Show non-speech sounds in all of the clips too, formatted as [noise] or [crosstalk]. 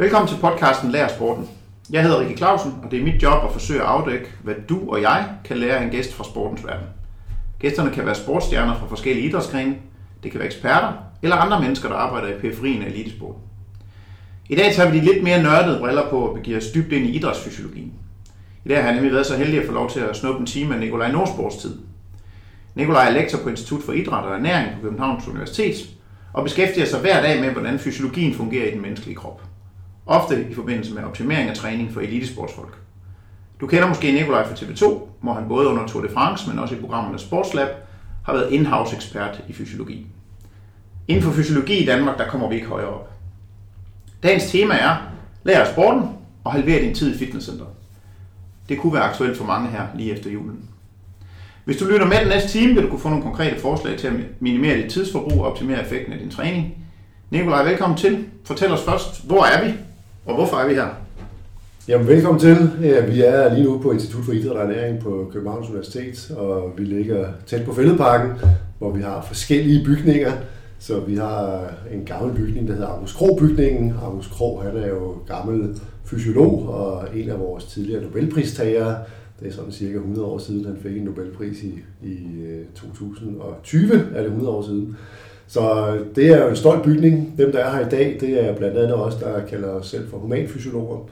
Velkommen til podcasten Lær Sporten. Jeg hedder Rikke Clausen, og det er mit job at forsøge at afdække, hvad du og jeg kan lære af en gæst fra sportens verden. Gæsterne kan være sportsstjerner fra forskellige idrætsgrene, det kan være eksperter eller andre mennesker, der arbejder i periferien af elitesporten. I dag tager vi de lidt mere nørdede briller på og begiver os dybt ind i idrætsfysiologien. I dag har jeg nemlig været så heldig at få lov til at snuppe en time af Nikolaj Nordsports tid. Nikolaj er lektor på Institut for Idræt og Ernæring på Københavns Universitet og beskæftiger sig hver dag med, hvordan fysiologien fungerer i den menneskelige krop. Ofte i forbindelse med optimering af træning for elitesportsfolk. Du kender måske Nikolaj fra TV2, hvor han både under Tour de France, men også i programmerne Sportslab, har været in-house ekspert i fysiologi. Inden for fysiologi i Danmark, der kommer vi ikke højere op. Dagens tema er, lær af sporten og halver din tid i fitnesscenter. Det kunne være aktuelt for mange her lige efter julen. Hvis du lytter med den næste time, vil du kunne få nogle konkrete forslag til at minimere dit tidsforbrug og optimere effekten af din træning. Nikolaj, velkommen til. Fortæl os først, hvor er vi, og hvorfor er vi her? Jamen, velkommen til. Ja, vi er lige nu på Institut for Idræt og Ernæring på Københavns Universitet, og vi ligger tæt på Fælledparken, hvor vi har forskellige bygninger. Så vi har en gammel bygning, der hedder August Krog-bygningen. August Krog, han er jo gammel fysiolog og en af vores tidligere Nobelpristagere. Det er sådan cirka 100 år siden, han fik en Nobelpris i, i øh, 2020, er det 100 år siden. Så det er jo en stolt bygning. Dem, der er her i dag, det er blandt andet os, der kalder os selv for humanfysiologer.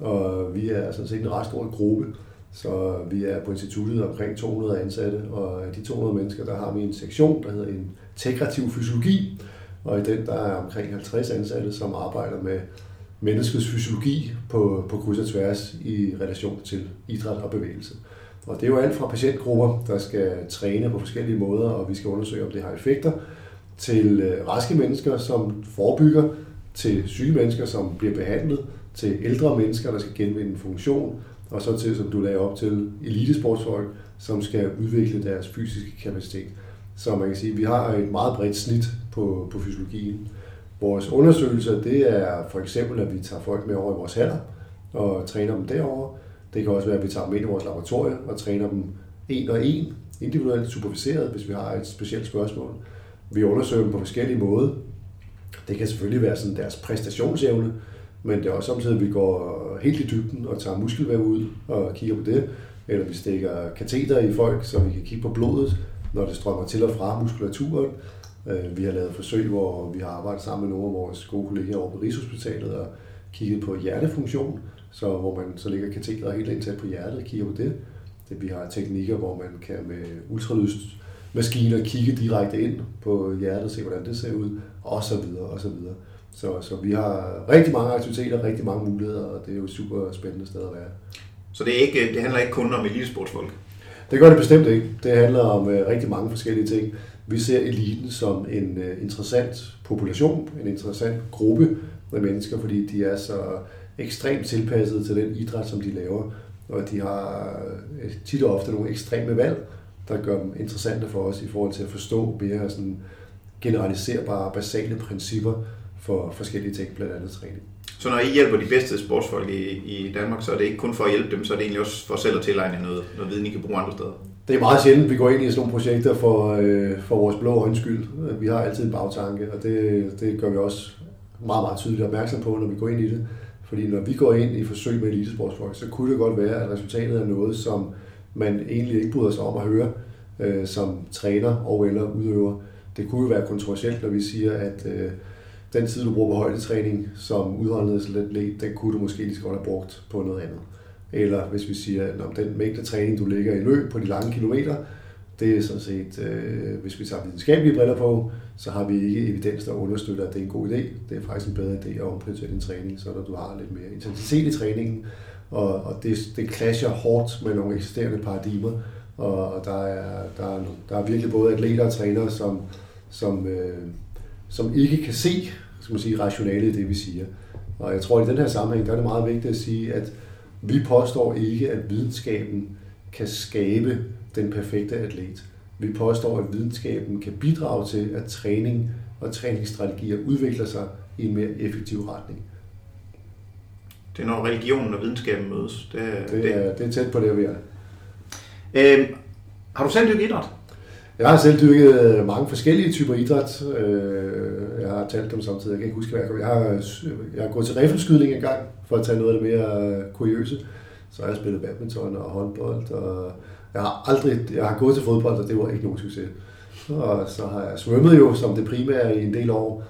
Og vi er sådan set en ret stor gruppe. Så vi er på instituttet omkring 200 ansatte, og af de 200 mennesker, der har vi en sektion, der hedder integrativ fysiologi. Og i den der er omkring 50 ansatte, som arbejder med menneskets fysiologi på, på kryds og tværs i relation til idræt og bevægelse. Og det er jo alt fra patientgrupper, der skal træne på forskellige måder, og vi skal undersøge, om det har effekter, til øh, raske mennesker, som forebygger, til syge mennesker, som bliver behandlet, til ældre mennesker, der skal genvinde funktion, og så til, som du lagde op til, elitesportsfolk, som skal udvikle deres fysiske kapacitet. Så man kan sige, at vi har et meget bredt snit på, på fysiologien. Vores undersøgelser, det er for eksempel, at vi tager folk med over i vores haller og træner dem derover. Det kan også være, at vi tager dem ind i vores laboratorier og træner dem en og en, individuelt superviseret, hvis vi har et specielt spørgsmål. Vi undersøger dem på forskellige måder. Det kan selvfølgelig være sådan deres præstationsevne, men det er også samtidig, at vi går helt i dybden og tager muskelvæv ud og kigger på det. Eller vi stikker kateter i folk, så vi kan kigge på blodet, når det strømmer til og fra muskulaturen. Øh, vi har lavet forsøg, hvor vi har arbejdet sammen med nogle af vores gode kolleger over på Rigshospitalet og kigget på hjertefunktion, så hvor man så lægger kateteret helt ind tæt på hjertet og kigger på det. Vi har teknikker, hvor man kan med ultralydsmaskiner kigge direkte ind på hjertet, se hvordan det ser ud, og så videre, og så videre. Så, så vi har rigtig mange aktiviteter, rigtig mange muligheder, og det er jo et super spændende sted at være. Så det, er ikke, det handler ikke kun om elitesportsfolk? Det gør det bestemt ikke. Det handler om uh, rigtig mange forskellige ting. Vi ser eliten som en uh, interessant population, en interessant gruppe med mennesker, fordi de er så ekstremt tilpasset til den idræt, som de laver. Og de har uh, tit og ofte nogle ekstreme valg, der gør dem interessante for os i forhold til at forstå mere sådan generaliserbare, basale principper for forskellige ting, blandt andet træning. Så når I hjælper de bedste sportsfolk i, i Danmark, så er det ikke kun for at hjælpe dem, så er det egentlig også for selv at tilegne noget, noget viden, I kan bruge andre steder? Det er meget sjældent, vi går ind i sådan nogle projekter for, øh, for vores blå øjenskyld. Vi har altid en bagtanke, og det, det gør vi også meget, meget tydeligt opmærksom på, når vi går ind i det. Fordi når vi går ind i forsøg med elitesportsfolk, så kunne det godt være, at resultatet er noget, som man egentlig ikke bryder sig om at høre øh, som træner og eller udøver. Det kunne jo være kontroversielt, når vi siger, at øh, den tid, du bruger på højdetræning som udholdenhedsatlet, den kunne du måske lige så godt have brugt på noget andet. Eller hvis vi siger, at den mængde træning, du lægger i løb på de lange kilometer, det er sådan set, øh, hvis vi tager videnskabelige briller på, så har vi ikke evidens, der understøtter, at det er en god idé. Det er faktisk en bedre idé at omprioritere din træning, så når du har lidt mere intensitet i træningen, og, og det, det clasher hårdt med nogle eksisterende paradigmer, og, og der, er, der, er, der er virkelig både atleter og trænere, som, som, øh, som ikke kan se skal man sige, rationalet i det, vi siger. Og jeg tror, at i den her sammenhæng, der er det meget vigtigt at sige, at vi påstår ikke, at videnskaben kan skabe den perfekte atlet. Vi påstår, at videnskaben kan bidrage til, at træning og træningsstrategier udvikler sig i en mere effektiv retning. Det er når religionen og videnskaben mødes. Det, det, det, er, det er tæt på det, vi er. Øh, har du selv dykket idræt? Jeg har selv dyrket mange forskellige typer idræt. Øh, jeg har talt dem samtidig. Jeg kan ikke huske, hvad jeg har Jeg har, jeg har gået til riffelskydning en gang, for at tage noget af det mere kuriøse. Så har jeg spillet badminton og håndbold, og jeg har aldrig, jeg har gået til fodbold, og det var ikke nogen succes. Og så har jeg svømmet jo som det primære i en del år,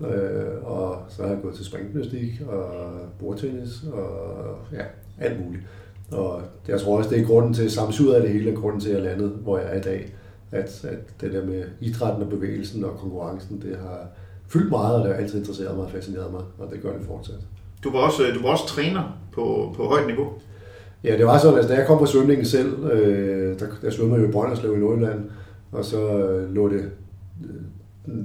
øh, og så har jeg gået til springgymnastik og bordtennis og ja, alt muligt. Og jeg tror også, det er grunden til, samtidig af det hele, grunden til, at jeg landede, hvor jeg er i dag. At, at det der med idrætten og bevægelsen og konkurrencen, det har fyldt meget, og det har altid interesseret mig og fascineret mig, og det gør det fortsat. Du var også, du var også træner på, på højt niveau? Ja, det var sådan, at da jeg kom på svømningen selv, øh, der, der svømmede jo i Brønderslev i Nordjylland, og så øh, lå det, øh,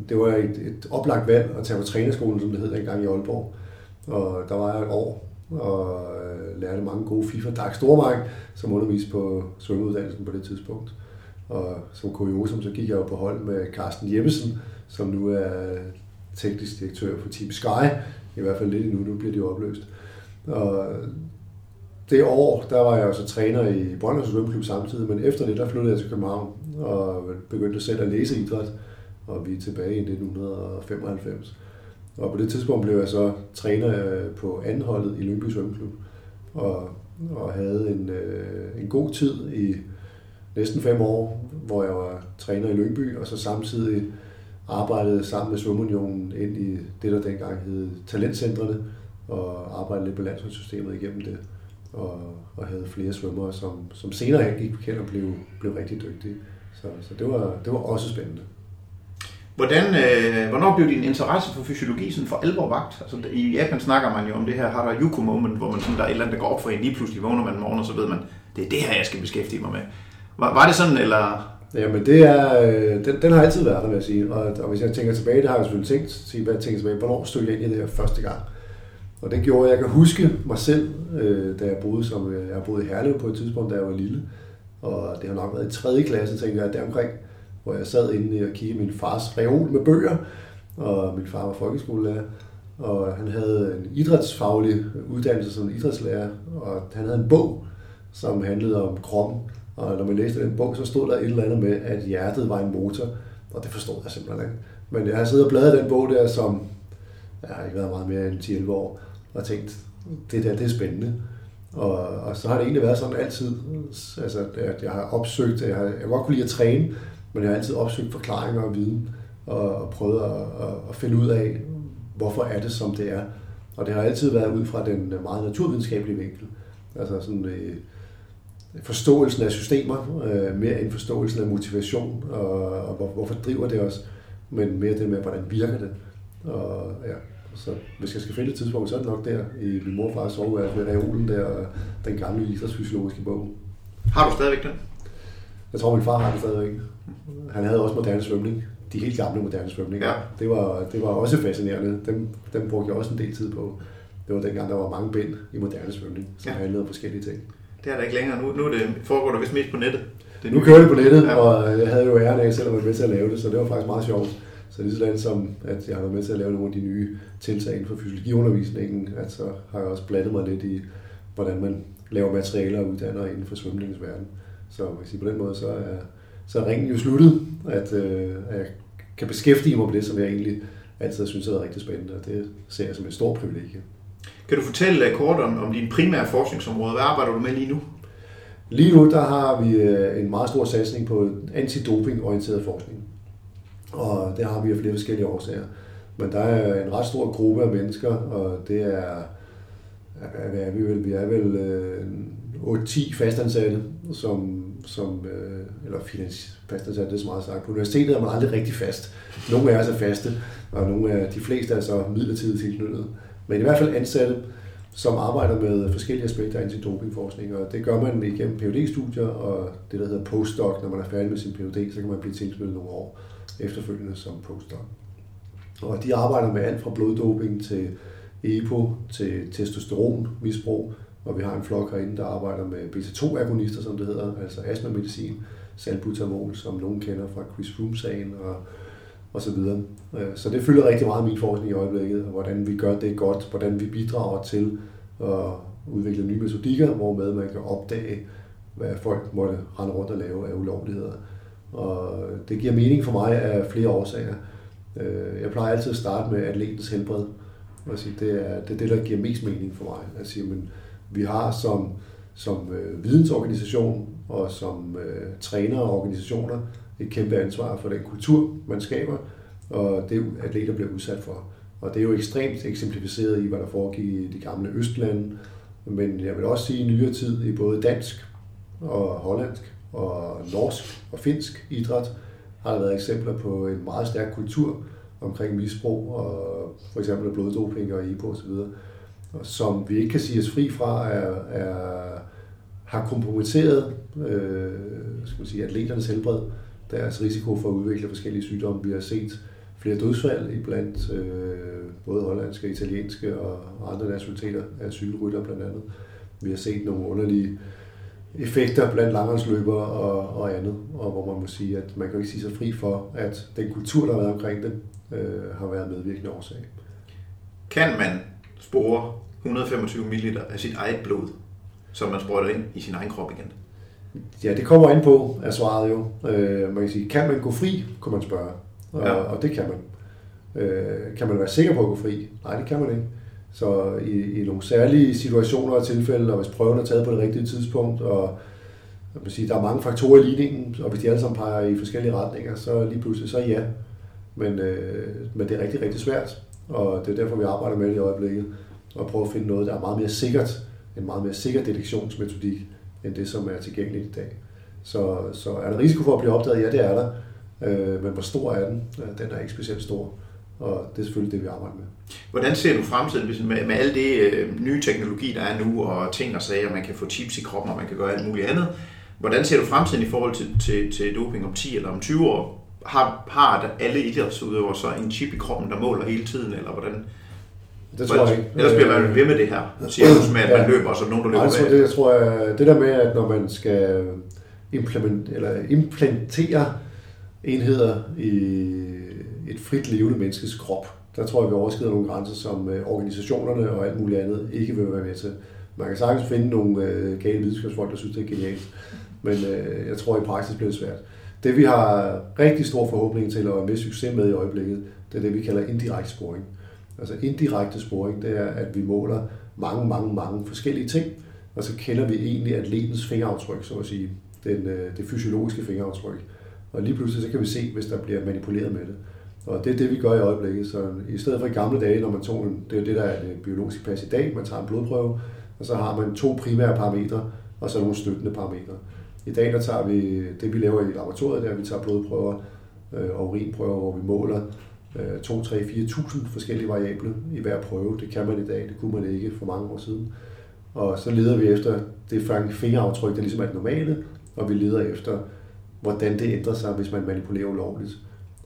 det var et, et oplagt valg at tage på trænerskolen, som det hed dengang i Aalborg. Og der var jeg et år, og øh, lærte mange gode FIFA. Dag Stormark, som underviste på svømmeuddannelsen på det tidspunkt. Og som kuriosum, så gik jeg jo på hold med Carsten Jeppesen, som nu er teknisk direktør for Team Sky, i hvert fald lidt endnu, nu bliver det jo opløst. Og det år, der var jeg også træner i Brønders Svømmeklub samtidig, men efter det, der flyttede jeg til København og begyndte selv at læse idræt, og vi er tilbage i 1995. Og på det tidspunkt blev jeg så træner øh, på anholdet i Lyngby Svømmeklub, og, og havde en, øh, en god tid i næsten fem år, hvor jeg var træner i Lyngby, og så samtidig arbejdede sammen med Svømmeunionen ind i det, der dengang hed Talentcentrene, og arbejdede lidt på landsholdssystemet igennem det og, og havde flere svømmere, som, som senere jeg gik på og blev, blev rigtig dygtige. Så, så det, var, det var også spændende. Hvordan, øh, hvornår blev din interesse for fysiologi sådan for alvor vagt? Altså, I Japan snakker man jo om det her Harajuku moment, hvor man sådan, der er et eller andet, der går op for en, lige pludselig vågner man morgen, og så ved man, det er det her, jeg skal beskæftige mig med. Var, var det sådan, eller? Jamen det er, øh, den, den har altid været der, vil jeg sige. Og, og hvis jeg tænker tilbage, det har jeg selvfølgelig tænkt, sige, hvad jeg tænker tilbage, hvornår stod jeg ind i det her første gang? Og det gjorde, jeg kan huske mig selv, øh, da jeg boede, som, øh, jeg boede i Herlev på et tidspunkt, da jeg var lille. Og det har nok været i 3. klasse, tænker jeg, deromkring, hvor jeg sad inde og kiggede min fars reol med bøger, og min far var folkeskolelærer, og han havde en idrætsfaglig uddannelse som idrætslærer, og han havde en bog, som handlede om kroppen, og når man læste den bog, så stod der et eller andet med, at hjertet var en motor, og det forstod jeg simpelthen ikke. Men jeg har siddet og bladret den bog der som, jeg har ikke været meget mere end 10-11 år, og tænkt, det der, det er spændende. Og, og så har det egentlig været sådan altid, altså, at jeg har opsøgt, jeg har, jeg godt kunne lide at træne, men har altid opsøgt forklaringer og viden, og, og prøvet at, at, at finde ud af, hvorfor er det, som det er. Og det har altid været ud fra den meget naturvidenskabelige vinkel. Altså sådan øh, forståelsen af systemer, øh, mere end forståelsen af motivation, og, og hvor, hvorfor driver det os, men mere det med, hvordan virker det. Og, ja. Så hvis jeg skal finde et tidspunkt, så er det nok der i min morfars soveværelse med reolen der, og den gamle idrætsfysiologiske bog. Har du stadigvæk den? Jeg tror, min far har den stadigvæk. Han havde også moderne svømning. De helt gamle moderne svømning. Ja. Det, var, det var også fascinerende. Dem, dem brugte jeg også en del tid på. Det var dengang, der var mange bind i moderne svømning, som ja. handlede om forskellige ting. Det er der ikke længere. Nu, nu det, foregår det vist mest på nettet. Det nu kører det på nettet, ja. og jeg havde jo æren af selv at være med til at lave det, så det var faktisk meget sjovt. Så lige sådan som, at jeg har været med til at lave nogle af de nye tiltag inden for fysiologiundervisningen, at så har jeg også blandet mig lidt i, hvordan man laver materialer og uddanner inden for svømningens verden. Så man kan sige, på den måde, så er, så er ringen jo sluttet, at, øh, at jeg kan beskæftige mig med det, som jeg egentlig altid synes er rigtig spændende, og det ser jeg som et stort privilegie. Kan du fortælle kort om, om din primære forskningsområde? Hvad arbejder du med lige nu? Lige nu der har vi øh, en meget stor satsning på antidoping-orienteret forskning. Og det har vi af flere forskellige årsager. Men der er en ret stor gruppe af mennesker, og det er, hvad er vi vel? Vi er vel øh, 8-10 fastansatte, som, som øh, eller finans, fastansatte, det er så meget sagt. På universitetet er man aldrig rigtig fast. Nogle af os er faste, og nogle af de fleste er så midlertidigt tilknyttet. Men i hvert fald ansatte, som arbejder med forskellige aspekter af antidopingforskning, og det gør man igennem phd studier og det, der hedder postdoc. Når man er færdig med sin PhD, så kan man blive tilknyttet nogle år efterfølgende som postdoc. Og de arbejder med alt fra bloddoping til EPO til testosteronmisbrug, og vi har en flok herinde, der arbejder med beta-2-agonister, som det hedder, altså astmamedicin, salbutamol, som nogen kender fra Chris Froome-sagen og, og så videre. Øh, så det fylder rigtig meget min forskning i øjeblikket, hvordan vi gør det godt, hvordan vi bidrager til at udvikle nye metodikker, hvormed man kan opdage, hvad folk måtte rende rundt og lave af ulovligheder Og det giver mening for mig af flere årsager. Øh, jeg plejer altid at starte med atletens helbred. Og sige, det, er, det er det, der giver mest mening for mig. At sige, men vi har som, som øh, vidensorganisation og som øh, træner og organisationer et kæmpe ansvar for den kultur, man skaber, og det atleter bliver udsat for. Og det er jo ekstremt eksemplificeret i, hvad der foregik i de gamle Østlande, men jeg vil også sige i nyere tid i både dansk og hollandsk og norsk og finsk idræt har der været eksempler på en meget stærk kultur omkring misbrug og for eksempel bloddoping og EPO osv., som vi ikke kan sige os fri fra, er, er, har kompromitteret øh, skal man sige, atleternes helbred, deres risiko for at udvikle forskellige sygdomme. Vi har set flere dødsfald i blandt øh, både hollandske, italienske og andre nationaliteter af cykelrytter blandt andet. Vi har set nogle underlige effekter blandt langrendsløbere og, og andet, og hvor man må sige, at man kan ikke sige sig fri for, at den kultur, der har været omkring det, øh, har været medvirkende årsag. Kan man spore 125 ml af sit eget blod, som man sprøjter ind i sin egen krop igen? Ja, det kommer ind på, er svaret jo. Øh, man kan sige, kan man gå fri, kunne man spørge. Og, ja. og det kan man. Øh, kan man være sikker på at gå fri? Nej, det kan man ikke. Så i, i nogle særlige situationer og tilfælde, og hvis prøven er taget på det rigtige tidspunkt, og jeg vil sige, der er mange faktorer i ligningen, og hvis de alle sammen peger i forskellige retninger, så lige pludselig så ja. Men, øh, men det er rigtig, rigtig svært, og det er derfor, vi arbejder med det i øjeblikket, og prøve at finde noget, der er meget mere sikkert, en meget mere sikker detektionsmetodik, end det, som er tilgængeligt i dag. Så, så er der risiko for at blive opdaget? Ja, det er der. Øh, men hvor stor er den? Øh, den er ikke specielt stor. Og det er selvfølgelig det, vi arbejder med. Hvordan ser du fremtiden med, med alle det øh, nye teknologi, der er nu, og ting og sager, man kan få chips i kroppen, og man kan gøre alt muligt andet? Hvordan ser du fremtiden i forhold til, til, til doping om 10 eller om 20 år? Har, har alle idrætsudøvere så en chip i kroppen, der måler hele tiden, eller hvordan? Det tror jeg ikke. Ellers bliver man ved med det her, siger du, med at man ja. løber, og så nogen, der løber Nej, det, jeg tror, jeg, det der med, at når man skal implement, eller implementere enheder i et frit levende menneskes krop, der tror jeg, vi overskrider nogle grænser, som øh, organisationerne og alt muligt andet ikke vil være med til. Man kan sagtens finde nogle øh, gale videnskabsfolk, der synes, det er genialt, men øh, jeg tror, i praksis bliver det svært. Det vi har rigtig stor forhåbning til at med succes med i øjeblikket, det er det, vi kalder indirekte sporing. Altså indirekte sporing, det er, at vi måler mange, mange, mange forskellige ting, og så kender vi egentlig atletens fingeraftryk, så at sige, den, øh, det fysiologiske fingeraftryk. Og lige pludselig så kan vi se, hvis der bliver manipuleret med det. Og det er det, vi gør i øjeblikket. Så i stedet for i gamle dage, når man tog en, det er det, der er det biologiske pas i dag, man tager en blodprøve, og så har man to primære parametre, og så nogle støttende parametre. I dag der tager vi, det vi laver i laboratoriet, der vi tager blodprøver øh, og urinprøver, hvor vi måler 2, 3, 4.000 forskellige variable i hver prøve. Det kan man i dag, det kunne man ikke for mange år siden. Og så leder vi efter det fingeraftryk, der ligesom er det normale, og vi leder efter, hvordan det ændrer sig, hvis man manipulerer ulovligt.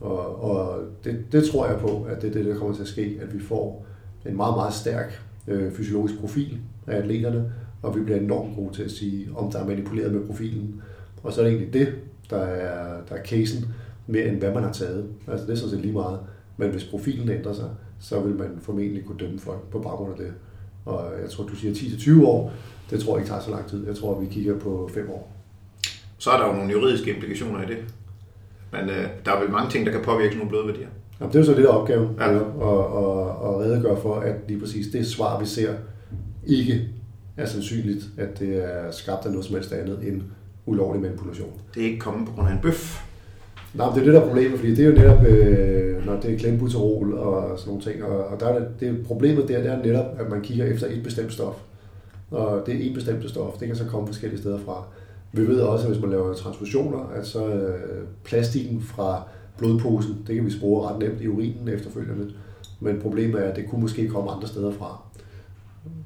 Og, og det, det tror jeg på, at det er det, der kommer til at ske, at vi får en meget, meget stærk øh, fysiologisk profil af atleterne, og vi bliver enormt gode til at sige, om der er manipuleret med profilen. Og så er det egentlig det, der er, der er casen, mere end hvad man har taget. Altså det er sådan set lige meget. Men hvis profilen ændrer sig, så vil man formentlig kunne dømme folk på baggrund af det. Og jeg tror, du siger 10-20 år. Det tror jeg ikke tager så lang tid. Jeg tror, vi kigger på 5 år. Så er der jo nogle juridiske implikationer i det. Men øh, der er vel mange ting, der kan påvirke nogle blodværdier. Jamen, det er jo så det, der er opgaven. Ja. At, at, at redegøre for, at lige præcis det svar, vi ser, ikke er sandsynligt, at det er skabt af noget som helst andet end ulovlig manipulation. Det er ikke kommet på grund af en bøf. Nej, men det er det, der er problemet, fordi det er jo netop, øh, når det er klembuterol og sådan nogle ting, og, og der er det, det problemet der, det er netop, at man kigger efter et bestemt stof. Og det er et bestemt stof, det kan så komme forskellige steder fra. Vi ved også, at hvis man laver transfusioner, at så øh, plastikken fra blodposen, det kan vi spore ret nemt i urinen efterfølgende. Men problemet er, at det kunne måske komme andre steder fra.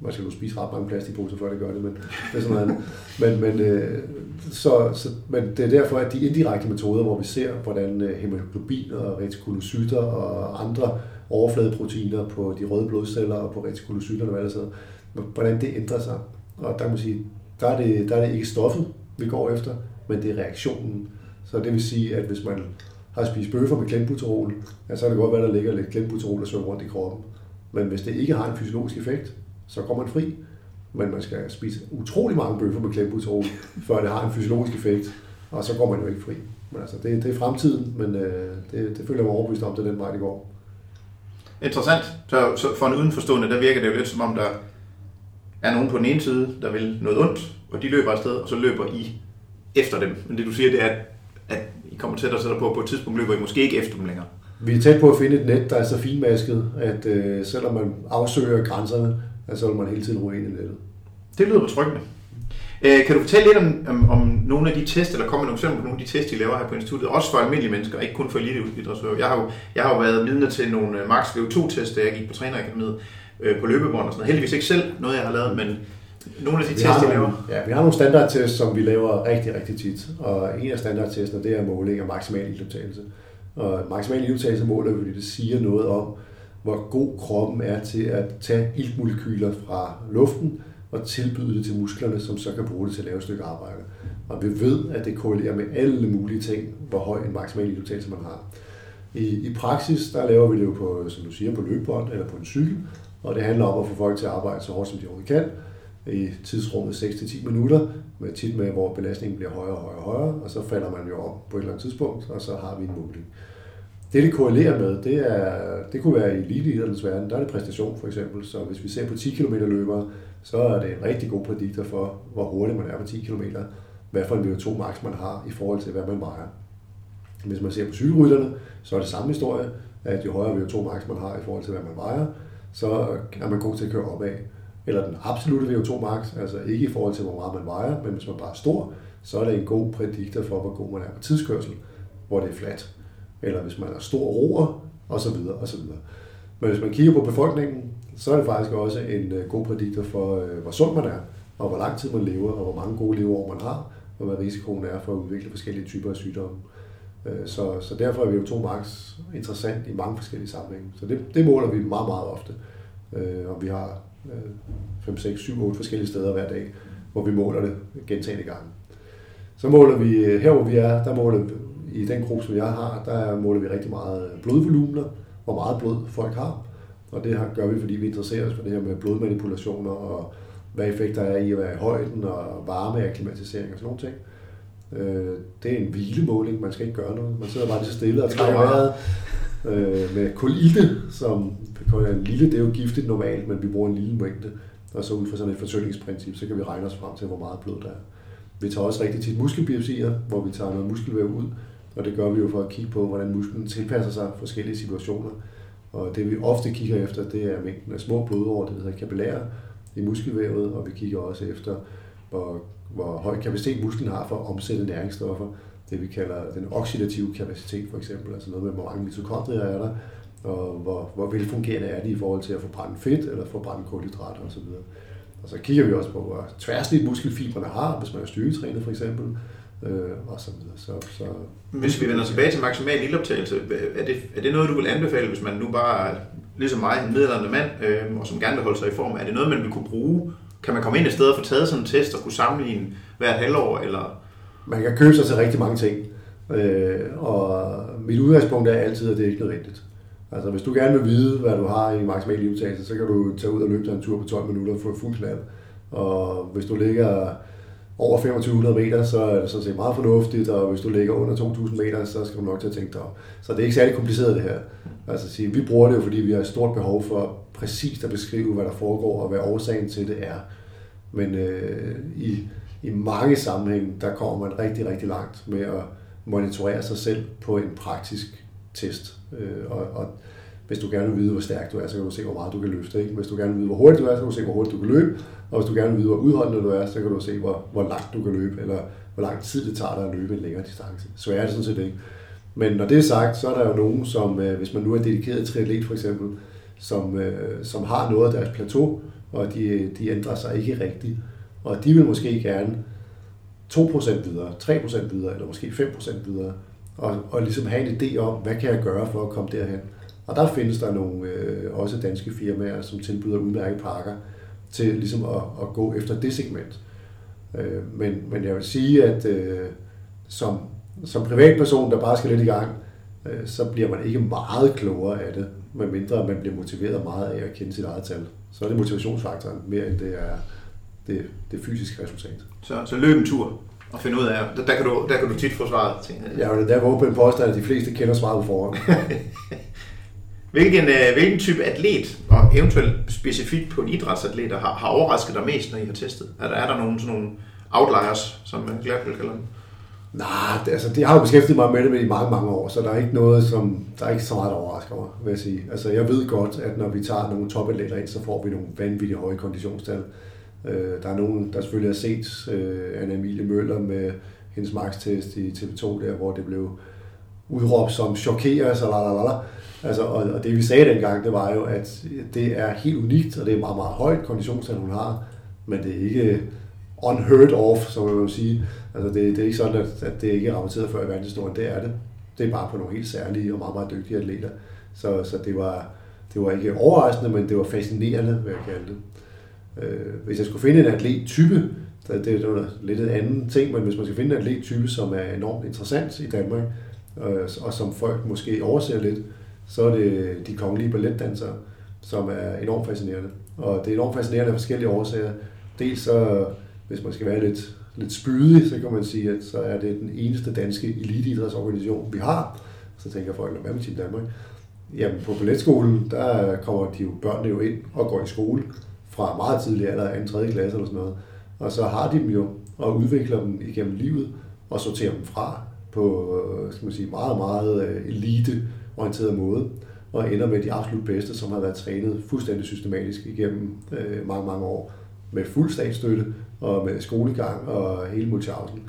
Man skal jo spise ret mange plastikposer, før det gør det, men det er sådan noget Men, men, øh, så, så, men det er derfor, at de indirekte metoder, hvor vi ser, hvordan øh, hemoglobin og retikulocytter og andre overfladeproteiner på de røde blodceller og på retikulocytterne, hvad det hvordan det ændrer sig. Og der, man sige, der, er det, der er det ikke stoffet, vi går efter, men det er reaktionen. Så det vil sige, at hvis man har spist bøffer med glenbuterol, ja, så kan det godt være, at der ligger lidt glenbuterol og svømmer rundt i kroppen. Men hvis det ikke har en fysiologisk effekt, så går man fri. Men man skal spise utrolig mange bøffer med klembuterol, [laughs] før det har en fysiologisk effekt, og så går man jo ikke fri. Men altså, det, det er fremtiden, men øh, det, det føler jeg mig overbevist om, det er den vej, det går. Interessant. Så, så for en udenforstående, der virker det jo lidt som om, der er nogen på den ene side, der vil noget ondt, og de løber afsted, og så løber I efter dem. Men det du siger, det er, at I kommer tættere og tættere på, og på et tidspunkt løber I måske ikke efter dem længere. Vi er tæt på at finde et net, der er så finmasket, at øh, selvom man afsøger grænserne, at så vil man hele tiden ryge ind i nettet. Det lyder betryggende. Øh, kan du fortælle lidt om, om, om nogle af de tests, eller komme med nogle eksempler på nogle af de tests, I laver her på instituttet, også for almindelige mennesker, ikke kun for eliteidrætsudøvere. Jeg har jo, jeg har jo været vidne til nogle øh, Max VO2-tests, da jeg gik på trænerakademiet øh, på løbebånd og sådan noget. Heldigvis ikke selv noget, jeg har lavet, men nogle af de Vi tests, I laver. ja, vi har nogle standardtests, som vi laver rigtig, rigtig tit. Og en af standardtestene, det er måling af maksimal iltoptagelse. Og maksimal iltoptagelse måler vi, det siger noget om, hvor god kroppen er til at tage iltmolekyler fra luften og tilbyde det til musklerne, som så kan bruge det til at lave et stykke arbejde. Og vi ved, at det korrelerer med alle mulige ting, hvor høj en maksimal iltoptagelse man har. I, I praksis, der laver vi det jo på, som du siger, på løbebånd eller på en cykel, og det handler om at få folk til at arbejde så hårdt, som de overhovedet kan, i tidsrummet 6-10 minutter, med tit med, hvor belastningen bliver højere og højere og højere, og så falder man jo op på et eller andet tidspunkt, og så har vi en mulighed. Det, det korrelerer med, det, er, det kunne være i eliteidrættens verden, der er det præstation for eksempel, så hvis vi ser på 10 km løbere, så er det en rigtig god prædiktor for, hvor hurtigt man er på 10 km, hvad for en VO2 max man har i forhold til, hvad man vejer. Hvis man ser på cykelrytterne, så er det samme historie, at jo højere VO2 max man har i forhold til, hvad man vejer, så er man god til at køre opad. Eller den absolute VO2 max, altså ikke i forhold til, hvor meget man vejer, men hvis man bare er stor, så er det en god prædiktor for, hvor god man er på tidskørsel, hvor det er fladt. Eller hvis man er stor roer, og så videre, og så videre. Men hvis man kigger på befolkningen, så er det faktisk også en øh, god prædiktor for, øh, hvor sund man er, og hvor lang tid man lever, og hvor mange gode leveår man har, og hvad risikoen er for at udvikle forskellige typer af sygdomme. Øh, så, så derfor er VO2 max interessant i mange forskellige sammenhænge. Så det, det måler vi meget, meget ofte. Og vi har 5, 6, 7, 8 forskellige steder hver dag, hvor vi måler det gentagende gange. Så måler vi, her hvor vi er, der måler vi, i den gruppe, som jeg har, der måler vi rigtig meget blodvolumener, hvor meget blod folk har. Og det gør vi, fordi vi interesserer os for det her med blodmanipulationer og hvad effekter er i at være i højden og varme, akklimatisering og sådan nogle ting. Øh, Det er en hvilemåling, man skal ikke gøre noget. Man sidder bare lige så stille og trækker vejret øh, med kolilte, som en lille, det er jo giftigt normalt, men vi bruger en lille mængde. Og så ud fra sådan et fortyndingsprincip, så kan vi regne os frem til, hvor meget blod der er. Vi tager også rigtig tit muskelbiopsier, hvor vi tager noget muskelvæv ud, og det gør vi jo for at kigge på, hvordan musklen tilpasser sig forskellige situationer. Og det vi ofte kigger efter, det er mængden af små blodårer, det hedder kapillærer i muskelvævet, og vi kigger også efter, hvor, hvor høj kapacitet musklen har for at omsætte næringsstoffer. Det vi kalder den oxidative kapacitet for eksempel, altså noget med, hvor mange mitokondrier er der, og hvor, hvor velfungerende er de i forhold til at forbrænde fedt eller forbrænde kulhydrater osv. Og så kigger vi også på, hvor tværsnit muskelfibrene har, hvis man er styrketrænet for eksempel, øh, og så videre. Så, så Hvis vi vender tilbage til maksimal ildoptagelse, er det, er det noget, du vil anbefale, hvis man nu bare er ligesom mig, en middelaldrende mand, øh, og som gerne vil holde sig i form? Er det noget, man vil kunne bruge? Kan man komme ind et sted og få taget sådan en test og kunne sammenligne hvert halvår? Eller? Man kan købe sig til rigtig mange ting. Øh, og mit udgangspunkt er altid, at det er ikke nødvendigt. Altså hvis du gerne vil vide, hvad du har i maksimal livtagelse, så kan du tage ud og løbe dig en tur på 12 minutter og få fuld knald. Og hvis du ligger over 2500 meter, så er det sådan set meget fornuftigt, og hvis du ligger under 2000 meter, så skal du nok til at tænke dig. Så det er ikke særlig kompliceret det her. Altså sige, vi bruger det jo, fordi vi har et stort behov for præcist at beskrive, hvad der foregår, og hvad årsagen til det er. Men øh, i, i mange sammenhænge, der kommer man rigtig, rigtig langt med at monitorere sig selv på en praktisk test. Øh, og, og hvis du gerne vil vide, hvor stærk du er, så kan du se, hvor meget du kan løfte. Ikke? Hvis du gerne vil vide, hvor hurtigt du er, så kan du se, hvor hurtigt du kan løbe. Og hvis du gerne vil vide, hvor udholdende du er, så kan du se, hvor, hvor langt du kan løbe, eller hvor lang tid det tager dig at løbe en længere distance. Så er det sådan set ikke. Men når det er sagt, så er der jo nogen, som, øh, hvis man nu er dedikeret triatlet for eksempel, som, øh, som har noget af deres plateau, og de, de ændrer sig ikke rigtigt. Og de vil måske gerne 2% videre, 3% videre, eller måske 5% videre, og, og ligesom have en idé om, hvad kan jeg gøre for at komme derhen. Og der findes der nogle øh, også danske firmaer, som tilbyder udmærkede pakker til ligesom at, at gå efter det segment. Øh, men, men jeg vil sige, at øh, som, som privatperson, der bare skal lidt i gang, øh, så bliver man ikke meget klogere af det, medmindre man bliver motiveret meget af at kende sit eget tal. Så er det motivationsfaktoren mere end det er det, det fysiske resultat. Så, så løb en tur, at finde ud af. Der, der, kan, du, der kan du tit få svaret. Jeg. Ja, og det er der åbent en påstand, at de fleste kender svaret på forhånd. [laughs] Hvilken, øh, hvilken type atlet, og eventuelt specifikt på en idrætsatlet, har, har overrasket dig mest, når I har testet? Er der, er der nogen sådan nogle outliers, som øh, man glæder vil kalde dem? Nej, det, altså, det har jo beskæftiget mig med det i mange, mange år, så der er ikke noget, som, der er ikke så meget, der overrasker mig, vil jeg sige. Altså, jeg ved godt, at når vi tager nogle topatleter ind, så får vi nogle vanvittigt høje konditionstal. Øh, der er nogen, der selvfølgelig har set øh, Anna Emilie Møller med hendes max-test i TV2, der, hvor det blev udråb som chokerer, så la, la, la, la. Altså, og, og det vi sagde dengang, det var jo, at det er helt unikt, og det er meget, meget højt konditionstal, hun har, men det er ikke unheard of, som man vil sige. Altså, det, det er ikke sådan, at, at det ikke er rapporteret før i verdenshistorien, det er det. Det er bare på nogle helt særlige og meget, meget dygtige atleter. Så, så det, var, det var ikke overraskende, men det var fascinerende, hvad jeg kalde det. Øh, hvis jeg skulle finde en atlettype, det, det er lidt en anden ting, men hvis man skal finde en atlettype, som er enormt interessant i Danmark, øh, og som folk måske overser lidt, så er det de kongelige balletdansere, som er enormt fascinerende. Og det er enormt fascinerende af forskellige årsager. Dels så, hvis man skal være lidt, lidt spydig, så kan man sige, at så er det den eneste danske eliteidrætsorganisation, vi har. Så tænker folk, hvad med Team Danmark? Jamen på balletskolen, der kommer de jo, børnene jo ind og går i skole fra meget tidlig alder, 2. 3. klasse eller sådan noget. Og så har de dem jo, og udvikler dem igennem livet, og sorterer dem fra på øh, skal man sige, meget, meget eliteorienteret elite-orienteret måde, og ender med de absolut bedste, som har været trænet fuldstændig systematisk igennem øh, mange, mange år, med fuld statsstøtte, og med skolegang og hele multiausen.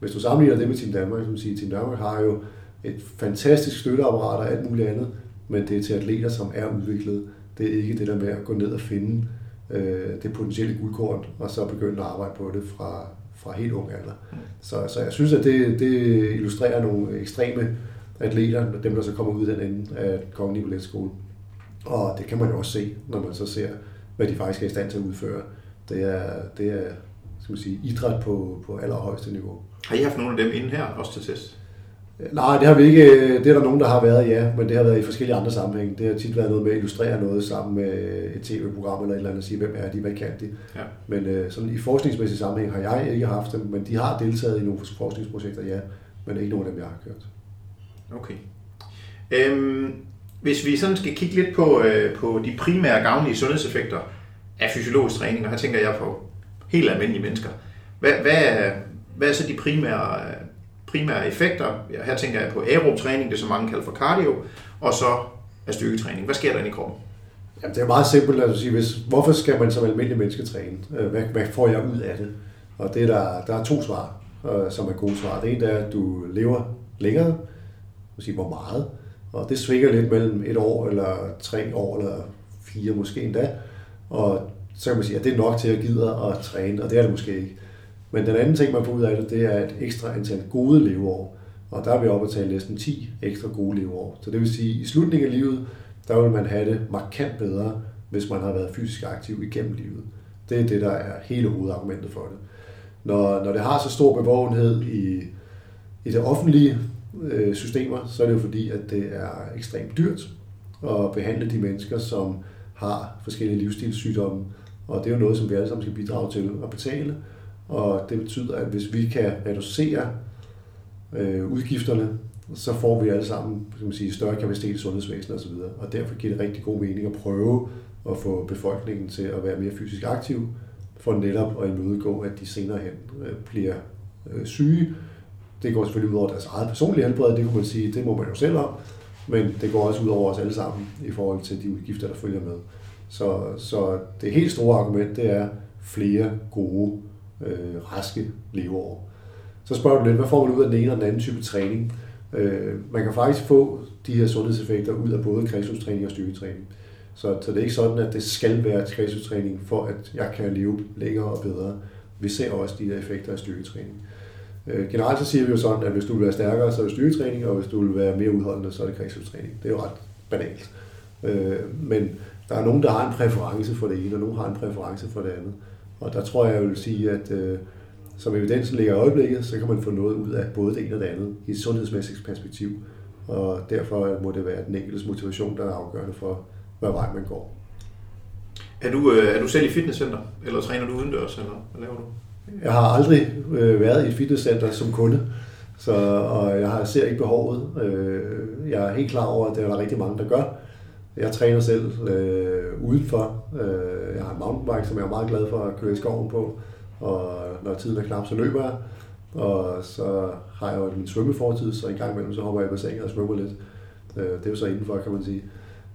Hvis du sammenligner det med Team Danmark, som siger, Team Danmark har jo et fantastisk støtteapparat og alt muligt andet, men det er til atleter, som er udviklet. Det er ikke det der med at gå ned og finde øh, det potentielle guldkorn, og så begynde at arbejde på det fra, fra helt ung alder. Så, så jeg synes, at det, det illustrerer nogle ekstreme atleter, dem der så kommer ud den ende af Kongelige Balletskole. Og det kan man jo også se, når man så ser, hvad de faktisk er i stand til at udføre. Det er, det er skal man sige, idræt på, på allerhøjeste niveau. Har I haft nogle af dem inde her også til test? Nej, det har vi ikke. Det er der nogen, der har været, ja, men det har været i forskellige andre sammenhænge. Det har tit været noget med at illustrere noget sammen med et tv-program eller et eller andet, og sige, hvem er de, hvad kan de. Ja. Men øh, sådan i forskningsmæssig sammenhæng har jeg ikke haft dem, men de har deltaget i nogle forskningsprojekter, ja, men ikke nogen af dem, jeg har kørt. Okay. Øhm, hvis vi sådan skal kigge lidt på, øh, på de primære gavnlige sundhedseffekter af fysiologisk træning, og her tænker jeg på helt almindelige mennesker. Hvad, hvad, hvad er så de primære, primære effekter? Ja, her tænker jeg på aerob træning, det som mange kalder for cardio, og så af styrketræning. Hvad sker der inde i kroppen? Jamen, det er meget simpelt at sige, hvis, hvorfor skal man som almindelig menneske træne? Øh, hvad, hvad får jeg ud af det? Og det er der, der er to svar, øh, som er gode svar. Det ene er, at du lever længere, vil sige, hvor meget. Og det svinger lidt mellem et år, eller tre år, eller fire måske endda. Og så kan man sige, at det er nok til at gide at træne, og det er det måske ikke. Men den anden ting, man får ud af det, det er et ekstra antal gode leveår. Og der er vi oppe at tale næsten 10 ekstra gode leveår. Så det vil sige, at i slutningen af livet, der vil man have det markant bedre, hvis man har været fysisk aktiv igennem livet. Det er det, der er hele hovedargumentet for det. Når, når det har så stor bevågenhed i, i det offentlige øh, systemer, så er det jo fordi, at det er ekstremt dyrt at behandle de mennesker, som har forskellige livsstilssygdomme. Og det er jo noget, som vi alle sammen skal bidrage til at betale. Og det betyder, at hvis vi kan reducere øh, udgifterne, så får vi alle sammen skal man sige, større kapacitet i sundhedsvæsenet osv. Og derfor giver det rigtig god mening at prøve at få befolkningen til at være mere fysisk aktiv, for netop at imødegå, at de senere hen øh, bliver øh, syge. Det går selvfølgelig ud over deres eget personlige helbred, det kunne man sige, det må man jo selv om, men det går også ud over os alle sammen i forhold til de udgifter, der følger med. Så, så det helt store argument, det er flere gode, øh, raske leveår. Så spørger du lidt, hvad får man ud af den ene og den anden type træning? Øh, man kan faktisk få de her sundhedseffekter ud af både kredsløbstræning og styrketræning. Så, så det er ikke sådan, at det skal være kredsløbstræning for, at jeg kan leve længere og bedre. Vi ser også de her effekter af styrketræning. Øh, generelt så siger vi jo sådan, at hvis du vil være stærkere, så er det styrketræning, og hvis du vil være mere udholdende, så er det kredsløbstræning. Det er jo ret banalt. Øh, men der er nogen, der har en præference for det ene, og nogen har en præference for det andet. Og der tror jeg, jeg vil sige, at øh, som evidensen ligger i øjeblikket, så kan man få noget ud af både det ene og det andet i et sundhedsmæssigt perspektiv. Og derfor må det være den enkeltes motivation, der er afgørende for, hvad vej man går. Er du, øh, er du selv i fitnesscenter, eller træner du udendørs, eller hvad laver du? jeg har aldrig øh, været i et fitnesscenter som kunde, så, og jeg har, ser ikke behovet. Øh, jeg er helt klar over, at det er der rigtig mange, der gør. Jeg træner selv øh, udenfor. Øh, mountainbike, som jeg er meget glad for at køre i skoven på. Og når tiden er knap, så løber jeg. Og så har jeg jo min svømmefortid, så en gang imellem så hopper jeg i bassinet og svømmer lidt. Øh, det er jo så indenfor, kan man sige.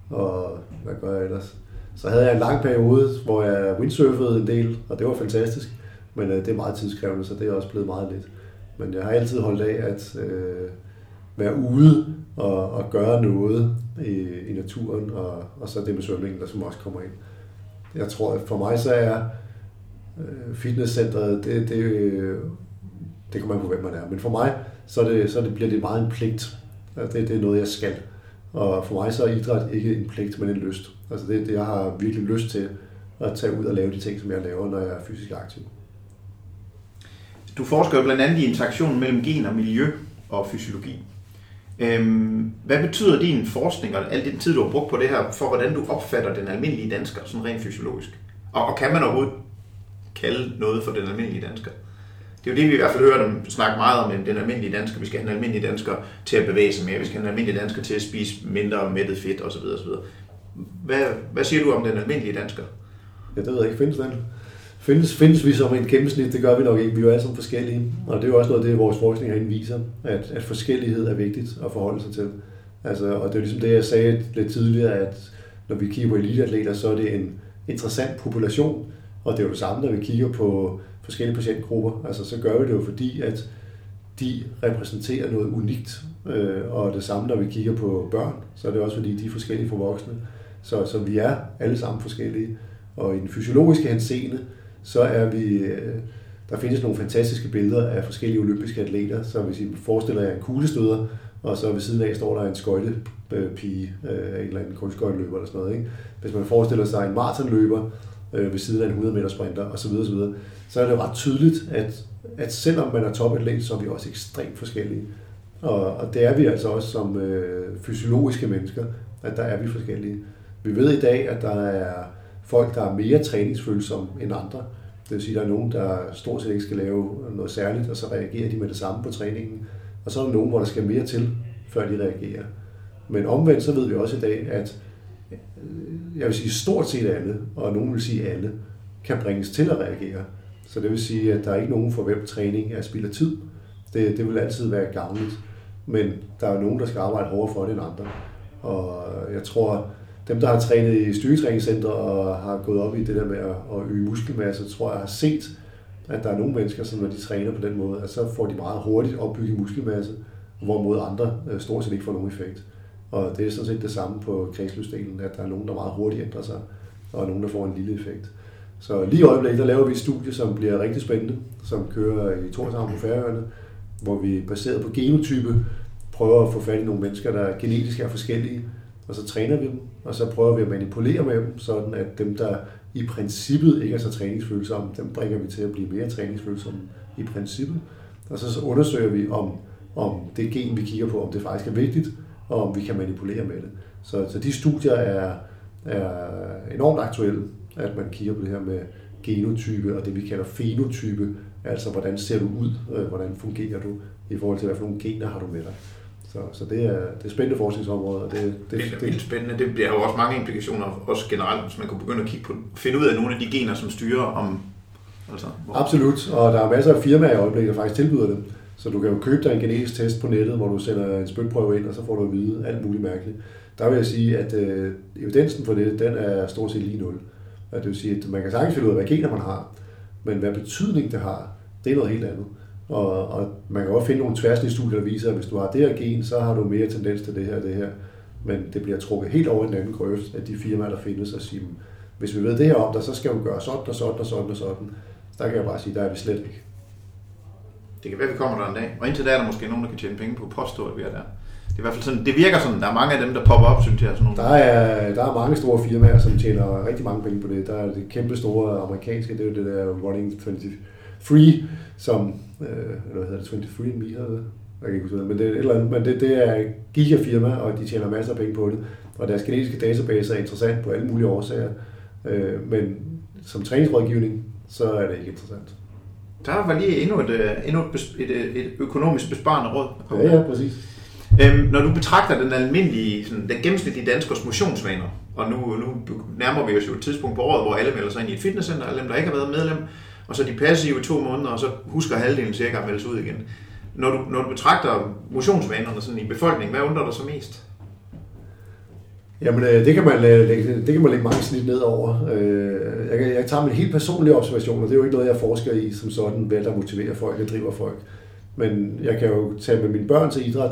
Og hvad gør jeg ellers? Så havde jeg en lang periode, hvor jeg windsurfede en del, og det var fantastisk. Men øh, det er meget tidskrævende, så det er også blevet meget lidt. Men jeg har altid holdt af at øh, være ude og, og gøre noget i, i naturen, og, og så det med svømningen, der som også kommer ind. Jeg tror, at for mig så er øh, fitnesscenteret, det, det, det kommer man på, hvem man er. Men for mig, så, er det, så det, bliver det meget en pligt. Altså, det, det er noget, jeg skal. Og for mig så er idræt ikke en pligt, men en lyst. Altså det, det, jeg har virkelig lyst til at tage ud og lave de ting, som jeg laver, når jeg er fysisk aktiv. Du forsker jo blandt andet i interaktionen mellem gen og miljø og fysiologi. Øhm, hvad betyder din forskning og al den tid, du har brugt på det her, for hvordan du opfatter den almindelige dansker, sådan rent fysiologisk? Og, og kan man overhovedet kalde noget for den almindelige dansker? Det er jo det, vi i hvert fald hører dem snakke meget om, den almindelige dansker. Vi skal have den almindelige dansker til at bevæge sig mere. Vi skal have den almindelige dansker til at spise mindre mættet fedt osv. osv. Hvad, hvad siger du om den almindelige dansker? Ja, det ved jeg ikke. Findes den? Findes, findes vi som en gennemsnit? Det gør vi nok ikke. Vi er jo alle sammen forskellige. Og det er jo også noget af det, vores forskning herinde viser, at, at forskellighed er vigtigt at forholde sig til. Altså, og det er ligesom det, jeg sagde lidt tidligere, at når vi kigger på eliteatleter, så er det en interessant population. Og det er jo det samme, når vi kigger på forskellige patientgrupper. Altså, så gør vi det jo fordi, at de repræsenterer noget unikt. Øh, og det samme, når vi kigger på børn, så er det også fordi, de er forskellige fra voksne. Så, så vi er alle sammen forskellige. Og i den fysiologiske henseende, så er vi, øh, der findes nogle fantastiske billeder af forskellige olympiske atleter. Så hvis I forestiller jer en kuglestøder, og så ved siden af står der en skøjtepige, øh, øh, en eller anden kunstskøjteløber eller sådan noget. Ikke? Hvis man forestiller sig en maratonløber ved siden af en 100 meter sprinter osv., osv., så er det jo ret tydeligt, at, at selvom man er topatlet, så er vi også ekstremt forskellige. Og, og det er vi altså også som øh, fysiologiske mennesker, at der er vi forskellige. Vi ved i dag, at der er folk, der er mere træningsfølsomme end andre. Det vil sige, at der er nogen, der stort set ikke skal lave noget særligt, og så reagerer de med det samme på træningen. Og så er der nogen, hvor der skal mere til, før de reagerer. Men omvendt så ved vi også i dag, at øh, jeg vil sige stort set alle, og nogen vil sige alle, kan bringes til at reagere. Så det vil sige, at der er ikke nogen for hvem træning er spild af tid. Det, det vil altid være gavnligt. Men der er nogen, der skal arbejde hårdere for det end andre. Og jeg tror, dem, der har trænet i styrketræningscenter og har gået op i det der med at, at øge muskelmasse, tror jeg har set, at der er nogle mennesker, som når de træner på den måde, at så får de meget hurtigt opbygget muskelmasse, hvorimod andre øh, stort set ikke får nogen effekt. Og det er sådan set det samme på kredsløbsdelen, at der er nogen, der meget hurtigt ændrer sig, og nogen, der får en lille effekt. Så lige i øjeblikket, der laver vi et studie, som bliver rigtig spændende, som kører i Torshavn på Færøerne, hvor vi baseret på genotype prøver at få fat i nogle mennesker, der genetisk er forskellige, og så træner vi dem, og så prøver vi at manipulere med dem, sådan at dem, der i princippet ikke er så træningsfølsomme, dem bringer vi til at blive mere træningsfølsomme i princippet. Og så, så undersøger vi, om, om det gen, vi kigger på, om det faktisk er vigtigt, og om vi kan manipulere med det. Så, så de studier er, er enormt aktuelle, at man kigger på det her med genotype og det, vi kalder fenotype, altså hvordan ser du ud, øh, hvordan fungerer du i forhold til, hvad for nogle gener har du med dig. Så, så det, er, det er spændende forskningsområde. Og det, det, det, er vildt spændende. Det bliver jo også mange implikationer, også generelt, hvis man kan begynde at kigge på, finde ud af nogle af de gener, som styrer om... Altså, hvor... Absolut, og der er masser af firmaer i øjeblikket, der faktisk tilbyder det. Så du kan jo købe dig en genetisk test på nettet, hvor du sender en spytprøve ind, og så får du at vide alt muligt mærkeligt. Der vil jeg sige, at øh, evidensen for det, den er stort set lige nul. Og det vil sige, at man kan sagtens finde ud af, hvad gener man har, men hvad betydning det har, det er noget helt andet. Og, og man kan også finde nogle tværsnige studier, der viser, at hvis du har det her gen, så har du mere tendens til det her og det her. Men det bliver trukket helt over i den anden grøft af de firmaer, der findes, og siger, hvis vi ved det her om dig, så skal du gøre sådan og sådan og sådan og sådan. Så der kan jeg bare sige, der er vi slet ikke. Det kan være, vi kommer der en dag. Og indtil da er der måske nogen, der kan tjene penge på at påstå, at vi er der. Det er i hvert fald sådan, det virker sådan, der er mange af dem, der popper op, synes jeg. Sådan nogle. Der, er, der er mange store firmaer, som tjener rigtig mange penge på det. Der er det kæmpe store amerikanske, det er jo det der Running 23, som, øh, eller hvad hedder det, 23 Me hedder det? Jeg kan ikke huske men det er, et eller andet, men det, det er gigafirma, og de tjener masser af penge på det. Og deres genetiske database er interessant på alle mulige årsager. Øh, men som træningsrådgivning, så er det ikke interessant. Der var lige endnu et, øh, endnu et, et, et økonomisk besparende råd. Ja, ja, præcis. Øhm, når du betragter den almindelige, sådan, den gennemsnitlige danskers motionsvaner, og nu, nu nærmer vi os jo et tidspunkt på året, hvor alle melder sig ind i et fitnesscenter, alle dem, der ikke har været medlem, og så de passive i to måneder, og så husker halvdelen cirka at melde sig ud igen. Når du, når du betragter motionsvanerne sådan i befolkningen, hvad undrer dig så mest? Jamen, øh, det kan man øh, lægge, det kan man lægge mange snit ned over. Øh, jeg, jeg tager min helt personlige observation, og det er jo ikke noget, jeg forsker i som sådan, hvad der motiverer folk og driver folk. Men jeg kan jo tage med mine børn til idræt,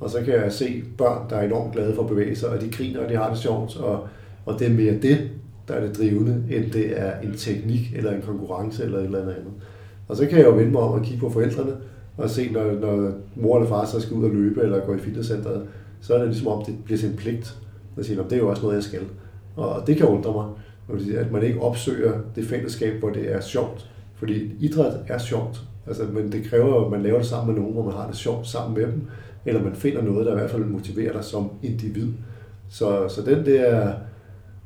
og så kan jeg se børn, der er enormt glade for at bevæge sig, og de griner, og de har det sjovt, og, og det er mere det, der er det drivende, end det er en teknik, eller en konkurrence, eller et eller andet andet. Og så kan jeg jo vende mig om og kigge på forældrene, og se, når, når mor eller far så skal ud og løbe, eller gå i fitnesscenteret, så er det ligesom om, det bliver sin pligt. at sige, det er jo også noget, jeg skal. Og det kan undre mig, at man ikke opsøger det fællesskab, hvor det er sjovt. Fordi idræt er sjovt, altså, men det kræver, at man laver det sammen med nogen, hvor man har det sjovt sammen med dem, eller man finder noget, der i hvert fald motiverer dig som individ. Så, så den der,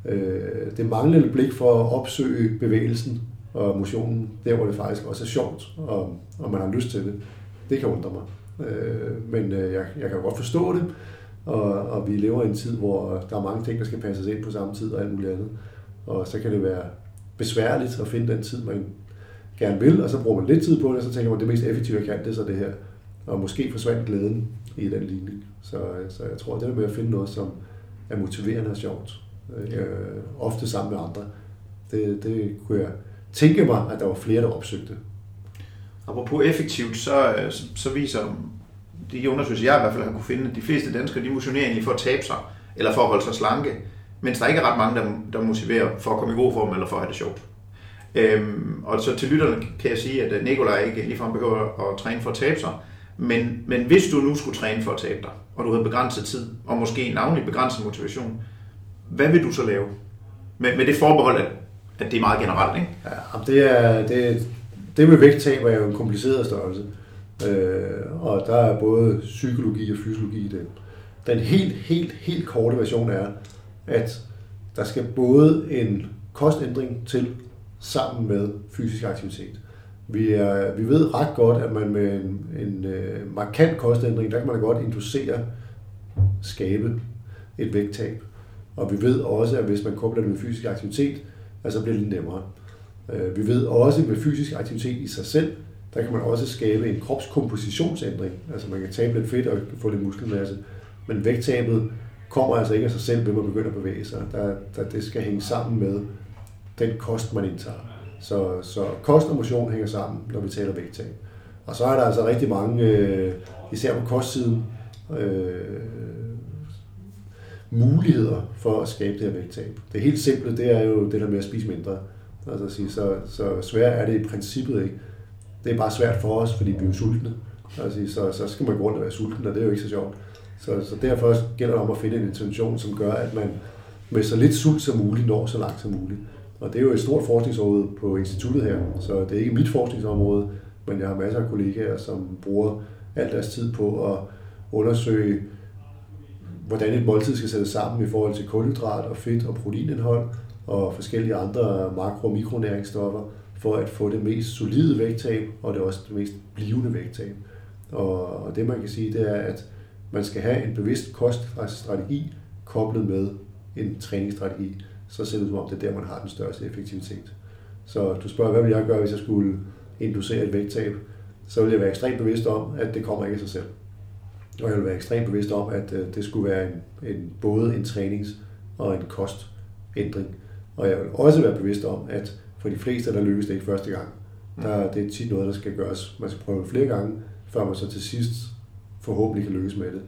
øh, det manglende blik for at opsøge bevægelsen og motionen, der hvor det faktisk også er sjovt, og, og man har lyst til det, det kan undre mig. Øh, men øh, jeg, jeg kan godt forstå det, og, og vi lever i en tid, hvor der er mange ting, der skal passes ind på samme tid og alt muligt andet. Og så kan det være besværligt at finde den tid, man gerne vil, og så bruger man lidt tid på det, og så tænker man, det mest effektive, jeg kan, det er så det her. Og måske forsvandt glæden i den ligning. Så, øh, så jeg tror, det er med at finde noget, som er motiverende og sjovt, øh, ofte sammen med andre, det, det kunne jeg tænke mig, at der var flere, der opsøgte. Apropos effektivt, så, øh, så, så viser de undersøgelser, jeg i hvert fald har kunne finde, at de fleste danskere, de motionerer egentlig for at tabe sig, eller for at holde sig slanke, mens der ikke er ret mange, der, der motiverer for at komme i god form, eller for at have det sjovt. Øhm, og så til lytterne kan jeg sige, at øh, Nikolaj ikke ligefrem behøver at træne for at tabe sig, men, men hvis du nu skulle træne for at tabe dig, og du havde begrænset tid, og måske navnlig begrænset motivation, hvad vil du så lave? Med, med det forbehold, at, at det er meget generelt, ikke? Ja, det, er, det, det med vægttab er jo en kompliceret størrelse. Øh, og der er både psykologi og fysiologi i det. Den helt, helt, helt korte version er, at der skal både en kostændring til sammen med fysisk aktivitet. Vi, er, vi ved ret godt, at man med en, en øh, markant kostændring, der kan man da godt inducere, skabe et vægttab. Og vi ved også, at hvis man kobler det med fysisk aktivitet, så bliver det nemmere. Øh, vi ved også, at med fysisk aktivitet i sig selv, der kan man også skabe en kropskompositionsændring. Altså man kan tabe lidt fedt og få lidt muskelmasse. Men vægttabet kommer altså ikke af sig selv, ved man begynder at bevæge sig. Der, der, det skal hænge sammen med den kost, man indtager. Så, så kost og motion hænger sammen, når vi taler vægttab. Og så er der altså rigtig mange, øh, især på kostsiden, øh, muligheder for at skabe det her vægttab. Det helt simple, det er jo det der med at spise mindre. Altså at sige, så, så svært er det i princippet ikke. Det er bare svært for os, fordi vi er jo sultne. Altså, så, så skal man gå rundt og være sulten, og det er jo ikke så sjovt. Så, så derfor gælder det om at finde en intention, som gør, at man med så lidt sult som muligt når så langt som muligt. Og det er jo et stort forskningsområde på instituttet her, så det er ikke mit forskningsområde, men jeg har masser af kollegaer, som bruger al deres tid på at undersøge, hvordan et måltid skal sættes sammen i forhold til kulhydrat og fedt og proteinindhold og forskellige andre makro- og mikronæringsstoffer for at få det mest solide vægttab og det også det mest blivende vægttab. Og det man kan sige, det er, at man skal have en bevidst koststrategi koblet med en træningsstrategi så ser det ud som om, det er der, man har den største effektivitet. Så du spørger, hvad vil jeg gøre, hvis jeg skulle inducere et vægttab? Så vil jeg være ekstremt bevidst om, at det kommer ikke af sig selv. Og jeg vil være ekstremt bevidst om, at øh, det skulle være en, en, både en trænings- og en kostændring. Og jeg vil også være bevidst om, at for de fleste, der lykkes det ikke første gang. Der, det er tit noget, der skal gøres. Man skal prøve flere gange, før man så til sidst forhåbentlig kan lykkes med det.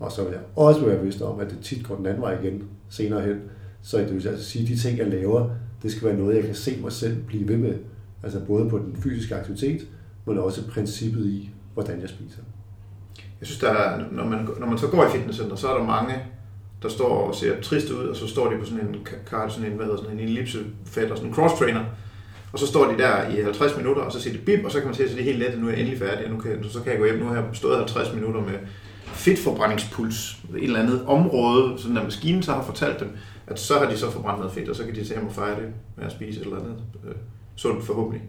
Og så vil jeg også være bevidst om, at det tit går den anden vej igen senere hen. Så det vil altså sige, at de ting, jeg laver, det skal være noget, jeg kan se mig selv blive ved med. Altså både på den fysiske aktivitet, men også princippet i, hvordan jeg spiser. Jeg synes, der er, når, man, når man så går i fitnesscenter, så er der mange, der står og ser trist ud, og så står de på sådan en kart, sådan en, hvad hedder, sådan en ellipsefat og sådan en cross-trainer, og så står de der i 50 minutter, og så siger de bip, og så kan man se, at det er helt let, nu er jeg endelig færdig, og nu kan, så kan jeg gå hjem. Nu har jeg stået 50 minutter med fedtforbrændingspuls, et eller andet område, sådan der maskinen så har fortalt dem, at så har de så forbrændt noget fedt, og så kan de tage hjem og fejre det med at spise et eller andet øh, sundt forhåbentlig.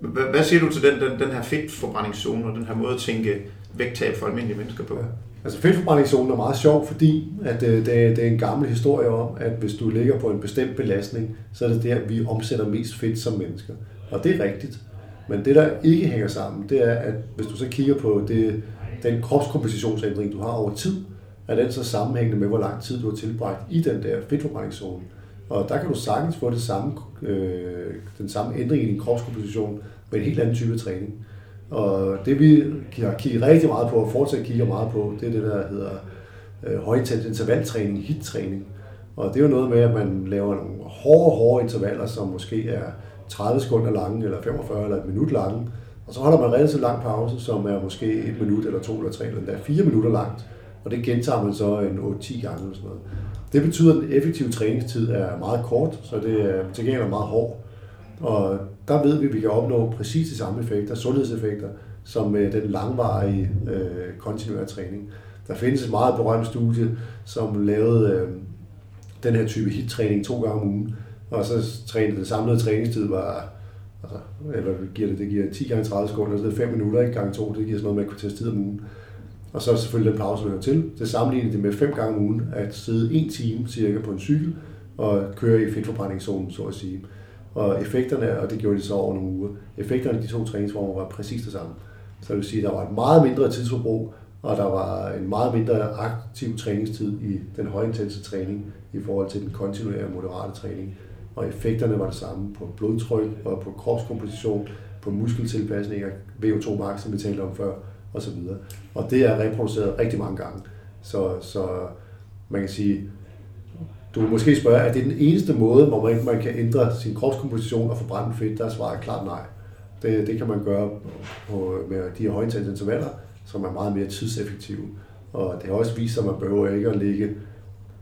Hvad, hvad siger du til den, den, den her fedtforbrændingszone og den her måde at tænke vægttab for almindelige mennesker på? Ja. Altså fedtforbrændingszonen er meget sjov, fordi at øh, det, er, det er en gammel historie om, at hvis du ligger på en bestemt belastning, så er det der, vi omsætter mest fedt som mennesker. Og det er rigtigt. Men det, der ikke hænger sammen, det er, at hvis du så kigger på det, den kropskompositionsændring, du har over tid, er den så sammenhængende med, hvor lang tid du har tilbragt i den der fedtforbrændingszone. Og der kan du sagtens få det samme, øh, den samme ændring i din kropskomposition med en helt anden type træning. Og det vi har kigget rigtig meget på, og fortsat kigger meget på, det er det, der hedder øh, højintens intervaltræning, hit-træning. Og det er jo noget med, at man laver nogle hårde, hårde intervaller, som måske er 30 sekunder lange, eller 45 eller et minut lange. Og så holder man relativt lang pause, som er måske et minut, eller to, eller tre, eller endda fire minutter langt. Og det gentager man så en 8-10 gange eller sådan noget. Det betyder, at den effektive træningstid er meget kort, så det er til gengæld meget hård. Og der ved vi, at vi kan opnå præcis de samme effekter, sundhedseffekter, som med den langvarige øh, kontinuerlige træning. Der findes et meget berømt studie, som lavede øh, den her type hit-træning to gange om ugen, og så trænede den samlede træningstid var, altså, eller giver det? Det giver 10 gange 30 sekunder, så det er 5 minutter, ikke gange 2, det giver sådan noget med et tid om ugen. Og så selvfølgelig den pause, der hører til. Det sammenligner det med 5 gange om ugen, at sidde en time cirka på en cykel, og køre i fedtforbrændingszonen, så at sige. Og effekterne, og det gjorde de så over nogle uger, effekterne af de to træningsformer var præcis det samme. Så det vil sige, at der var et meget mindre tidsforbrug, og der var en meget mindre aktiv træningstid i den højintense træning i forhold til den kontinuerlige moderate træning. Og effekterne var det samme på blodtryk og på kropskomposition, på muskeltilpasninger, VO2 max, som vi talte om før, osv. Og det er reproduceret rigtig mange gange. Så, så man kan sige, du vil måske spørge, er det den eneste måde, hvor man, man kan ændre sin kropskomposition og forbrænde fedt? Der svarer klart nej. Det, det kan man gøre på, med de her højintense intervaller, som er meget mere tidseffektive. Og det har også vist sig, at man behøver ikke at ligge,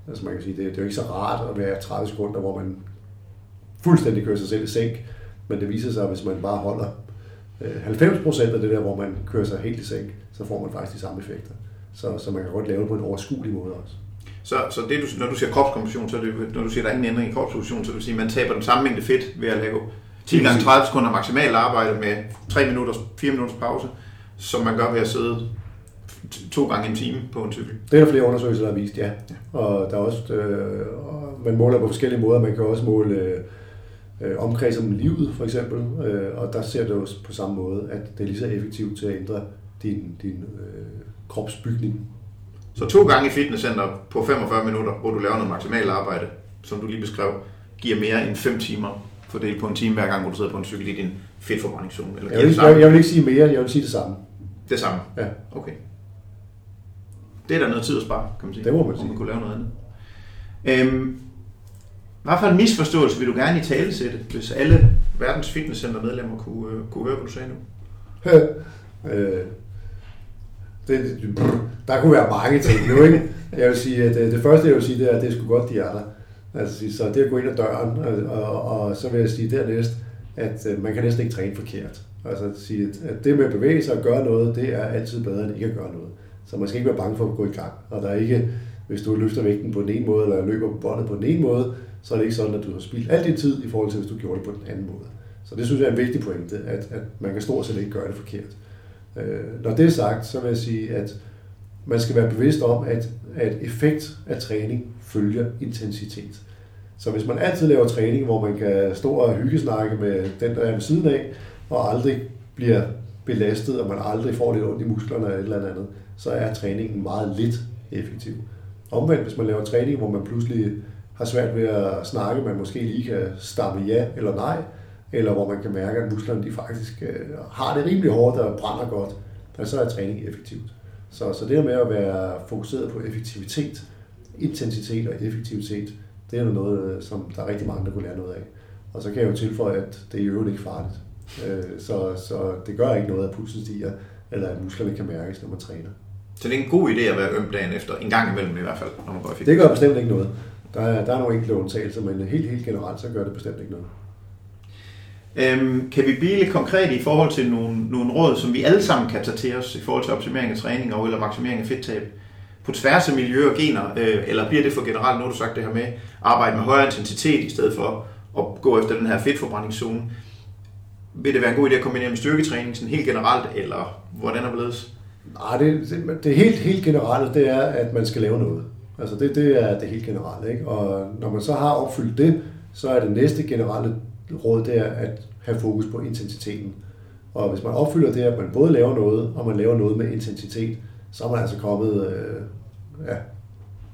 altså man kan sige, det, det er jo ikke så rart at være 30 sekunder, hvor man fuldstændig kører sig selv i sænk, men det viser sig, at hvis man bare holder øh, 90% af det der, hvor man kører sig helt i sænk, så får man faktisk de samme effekter. Så, så man kan godt lave det på en overskuelig måde også. Så, så det, du, når du siger kropskomposition, så er det, når du siger, der er ingen ændring i kropskomposition, så vil sige, at man taber den samme mængde fedt ved at lave 10 gange 30 sekunder maksimalt arbejde med 3 minutter, 4 minutters pause, som man gør ved at sidde to gange en time på en cykel. Det er der flere undersøgelser, der har vist, ja. ja. Og der er også, øh, man måler på forskellige måder. Man kan også måle øh, øh, omkreds om livet, for eksempel. Øh, og der ser det også på samme måde, at det er lige så effektivt til at ændre din, din øh, kropsbygning. Så to gange i fitnesscenter på 45 minutter, hvor du laver noget maksimalt arbejde, som du lige beskrev, giver mere end 5 timer fordelt på en time hver gang, hvor du sidder på en cykel i din fedtforbrændingszone? Eller jeg, vil, jeg, jeg vil ikke sige mere, jeg vil sige det samme. Det samme? Ja. Okay. Det er der noget tid at spare, kan man sige. Det må man sige. man kunne lave noget andet. Øhm, hvad for en misforståelse vil du gerne i tale sætte, hvis alle verdens fitnesscenter medlemmer kunne, øh, kunne høre, hvad du sagde nu? [laughs] øh, det, det, der kunne være mange ting nu, ikke? Jeg vil sige, at det, det første, jeg vil sige, det er, at det er sgu godt, de er der. Altså, så det at gå ind ad døren, og, og, og så vil jeg sige dernæst, at øh, man kan næsten ikke træne forkert. Altså at sige, at det med at bevæge sig og gøre noget, det er altid bedre end ikke at gøre noget. Så man skal ikke være bange for at gå i gang. Og der er ikke, hvis du løfter vægten på den ene måde, eller løber på båndet på den ene måde, så er det ikke sådan, at du har spildt al din tid i forhold til, hvis du gjorde det på den anden måde. Så det synes jeg er en vigtig pointe, at, at man kan stort set ikke gøre det forkert. Øh, når det er sagt, så vil jeg sige, at man skal være bevidst om, at, at effekt af træning følger intensitet. Så hvis man altid laver træning, hvor man kan stå og hyggesnakke med den, der er ved siden af, og aldrig bliver belastet, og man aldrig får lidt ondt i musklerne eller et eller andet, så er træningen meget lidt effektiv. Omvendt, hvis man laver træning, hvor man pludselig har svært ved at snakke, man måske lige kan stamme ja eller nej, eller hvor man kan mærke, at musklerne de faktisk øh, har det rimelig hårdt og brænder godt, så er træning effektivt. Så, så det med at være fokuseret på effektivitet, intensitet og effektivitet, det er noget, som der er rigtig mange, der kunne lære noget af. Og så kan jeg jo tilføje, at det er i øvrigt ikke farligt. Øh, så, så det gør ikke noget, at pulsen stiger, eller at musklerne kan mærkes, når man træner. Så det er en god idé at være øm dagen efter, en gang imellem i hvert fald, når man går i Det gør bestemt ikke noget. Der er, der er nogle enkelte undtagelser, men helt, helt generelt, så gør det bestemt ikke noget. Øhm, kan vi blive lidt konkrete i forhold til nogle, nogle råd, som vi alle sammen kan tage til os i forhold til optimering af træning og eller maksimering af fedttab? På tværs af miljø og gener, øh, eller bliver det for generelt, nu har du sagt det her med, arbejde med højere intensitet i stedet for at gå efter den her fedtforbrændingszone. vil det være en god idé at kombinere med styrketræning sådan helt generelt, eller hvordan er det Nej, det, det, det helt, helt generelle, det er, at man skal lave noget. Altså det, det er det helt generelle. Ikke? Og når man så har opfyldt det, så er det næste generelle råd, det er at have fokus på intensiteten. Og hvis man opfylder det, at man både laver noget, og man laver noget med intensitet, så er man altså kommet øh, ja,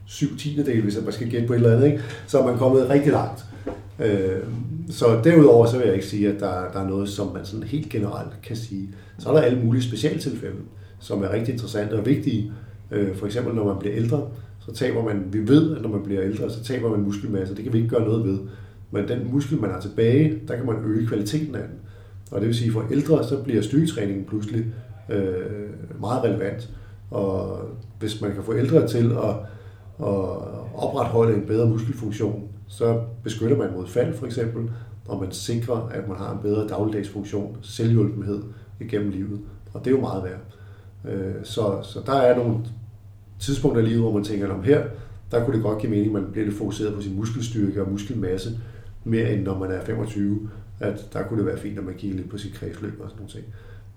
syv tiendedel, hvis man skal gætte på et eller andet, ikke? så er man kommet rigtig langt. Øh, så derudover så vil jeg ikke sige, at der, der er noget, som man sådan helt generelt kan sige. Så er der alle mulige specialtilfælde, som er rigtig interessante og vigtige. Øh, for eksempel når man bliver ældre, så taber man, vi ved, at når man bliver ældre, så taber man muskelmasse. Det kan vi ikke gøre noget ved. Men den muskel, man har tilbage, der kan man øge kvaliteten af den. Og det vil sige, at for ældre, så bliver styrketræningen pludselig øh, meget relevant. Og hvis man kan få ældre til at, at opretholde en bedre muskelfunktion, så beskytter man mod fald for eksempel, og man sikrer, at man har en bedre dagligdags funktion, selvhjulpenhed igennem livet. Og det er jo meget værd. Øh, så, så der er nogle tidspunkter i livet, hvor man tænker, om her, der kunne det godt give mening, at man bliver lidt fokuseret på sin muskelstyrke og muskelmasse, mere end når man er 25, at der kunne det være fint, at man kigger lidt på sit kredsløb og sådan nogle ting.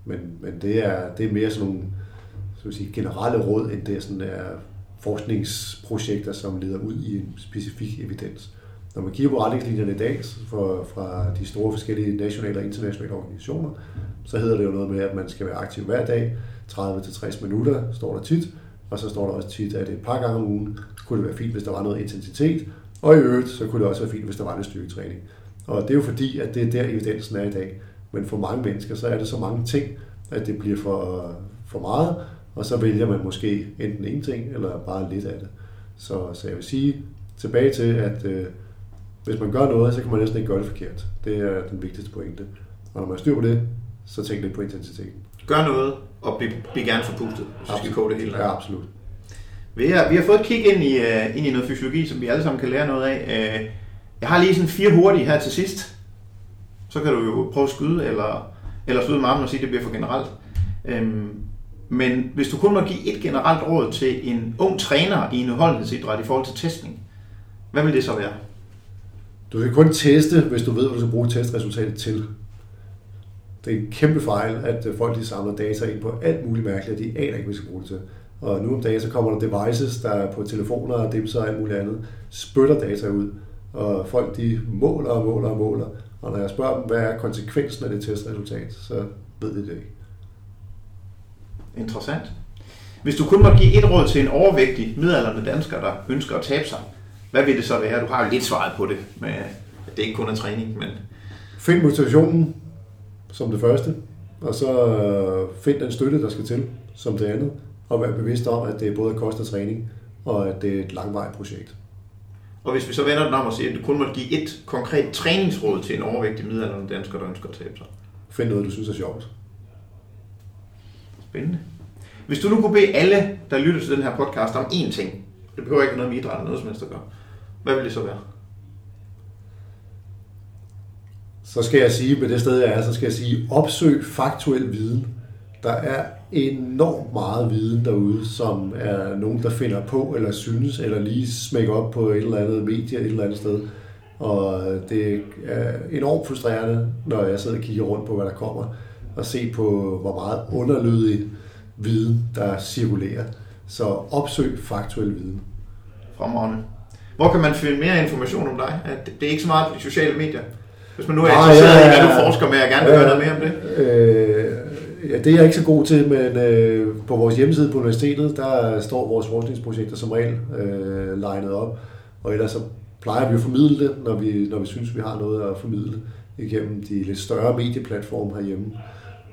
Men, men det, er, det er mere sådan nogle så sige, generelle råd, end det er sådan der forskningsprojekter, som leder ud i en specifik evidens. Når man kigger på retningslinjerne i dag for, fra de store forskellige nationale og internationale organisationer, så hedder det jo noget med, at man skal være aktiv hver dag, 30-60 minutter, står der tit, og så står der også tit, at et par gange om ugen kunne det være fint, hvis der var noget intensitet, og i øvrigt, så kunne det også være fint, hvis der var lidt styrketræning. Og det er jo fordi, at det er der evidensen er i dag. Men for mange mennesker, så er det så mange ting, at det bliver for, for meget, og så vælger man måske enten ingenting, eller bare lidt af det. Så, så jeg vil sige tilbage til, at øh, hvis man gør noget, så kan man næsten ikke gøre det forkert. Det er den vigtigste pointe. Og når man styr på det, så tænk lidt på intensiteten. Gør noget, og bliv, bliv gerne forpustet, hvis vi skal koge det hele. Ja, absolut. Vi har, vi har fået et kig ind i, uh, ind i noget fysiologi, som vi alle sammen kan lære noget af. Uh, jeg har lige sådan fire hurtige her til sidst. Så kan du jo prøve at skyde, eller, eller skyde med armen og sige, at det bliver for generelt. Um, men hvis du kun må give et generelt råd til en ung træner i en udholdenhedsidræt i forhold til testning, hvad vil det så være? Du kan kun teste, hvis du ved, hvad du skal bruge testresultatet til. Det er en kæmpe fejl, at folk de samler data ind på alt muligt mærkeligt, og de aner ikke, hvad de skal bruge det til. Og nu om dagen, så kommer der devices, der er på telefoner og dimser og alt muligt andet, spytter data ud. Og folk de måler og måler og måler. Og når jeg spørger dem, hvad er konsekvensen af det testresultat, så ved de det ikke. Interessant. Hvis du kun må give et råd til en overvægtig midaldrende dansker, der ønsker at tabe sig, hvad vil det så være? Du har jo lidt svaret på det, med, at det ikke kun er træning, men... Find motivationen som det første, og så øh, find den støtte, der skal til som det andet, og vær bevidst om, at det både koster træning, og at det er et langvarigt projekt. Og hvis vi så vender den om og siger, at du kun må give et konkret træningsråd til en overvægtig midaldrende dansker, der ønsker at tabe sig. Find noget, du synes er sjovt. Spændende. Hvis du nu kunne bede alle, der lytter til den her podcast, om én ting, det behøver ikke noget med idræt eller noget som helst at gøre, hvad vil det så være? Så skal jeg sige, med det sted jeg er, så skal jeg sige, opsøg faktuel viden. Der er enormt meget viden derude, som er nogen, der finder på, eller synes, eller lige smækker op på et eller andet medie et eller andet sted. Og det er enormt frustrerende, når jeg sidder og kigger rundt på, hvad der kommer, og se på, hvor meget underlydig viden, der cirkulerer. Så opsøg faktuel viden. Fremragende. Hvor kan man finde mere information om dig? Det er ikke så meget på de sociale medier. Hvis man nu er interesseret ja, ja, ja. i, hvad du forsker med, og gerne vil ja, høre noget mere om det. Øh, ja, det er jeg ikke så god til, men øh, på vores hjemmeside på universitetet, der står vores forskningsprojekter som regel øh, legnet op. Og ellers så plejer vi at formidle det, når vi, når vi synes, vi har noget at formidle igennem de lidt større medieplatforme herhjemme.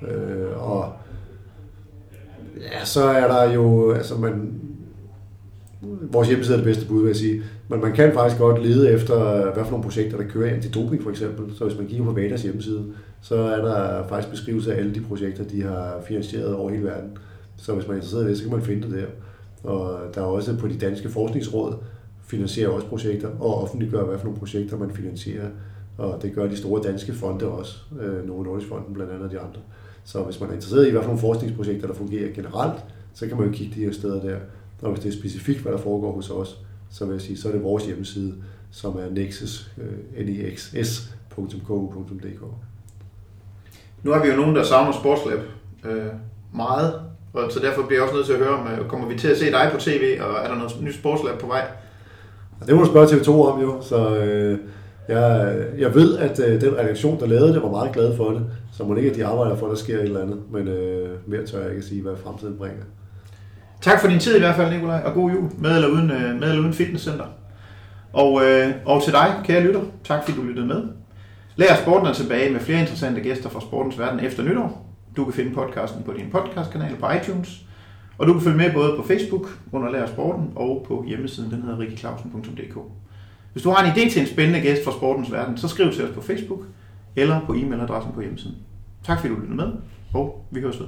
Øh, og ja, så er der jo, altså man, vores hjemmeside er det bedste bud, vil jeg sige. Men man kan faktisk godt lede efter, øh, hvad for nogle projekter, der kører antidoping for eksempel. Så hvis man kigger på VADAs hjemmeside, så er der faktisk beskrivelse af alle de projekter, de har finansieret over hele verden. Så hvis man er interesseret i det, så kan man finde det der. Og der er også på de danske forskningsråd, finansierer også projekter, og offentliggør, hvad for nogle projekter man finansierer. Og det gør de store danske fonde også, øh, Novo Nordisk Fonden blandt andet og de andre. Så hvis man er interesseret i, hvad for nogle forskningsprojekter, der fungerer generelt, så kan man jo kigge de her steder der. Og hvis det er specifikt, hvad der foregår hos os, så vil jeg sige, så er det vores hjemmeside, som er nexus, øh. Nu har vi jo nogen, der savner Sportslab øh, meget, og så derfor bliver jeg også nødt til at høre, om øh, kommer vi til at se dig på tv, og er der noget nyt Sportslab på vej? Det må du spørge TV2 om jo, så øh, jeg, jeg ved, at øh, den redaktion, der lavede det, var meget glad for det, så må ikke, at de arbejder for, at der sker et eller andet, men øh, mere tør jeg ikke at sige, hvad fremtiden bringer. Tak for din tid i hvert fald, Nikolaj, og god jul, med eller uden, øh, med eller uden fitnesscenter. Og, øh, og til dig, kære lytter, tak fordi du lyttede med. Lær sporten er tilbage med flere interessante gæster fra sportens verden efter nytår. Du kan finde podcasten på din podcastkanal på iTunes, og du kan følge med både på Facebook under Lær Sporten og på hjemmesiden, den hedder rikkiklausen.dk. Hvis du har en idé til en spændende gæst fra sportens verden, så skriv til os på Facebook eller på e-mailadressen på hjemmesiden. Tak fordi du lyttede med, og vi høres ved.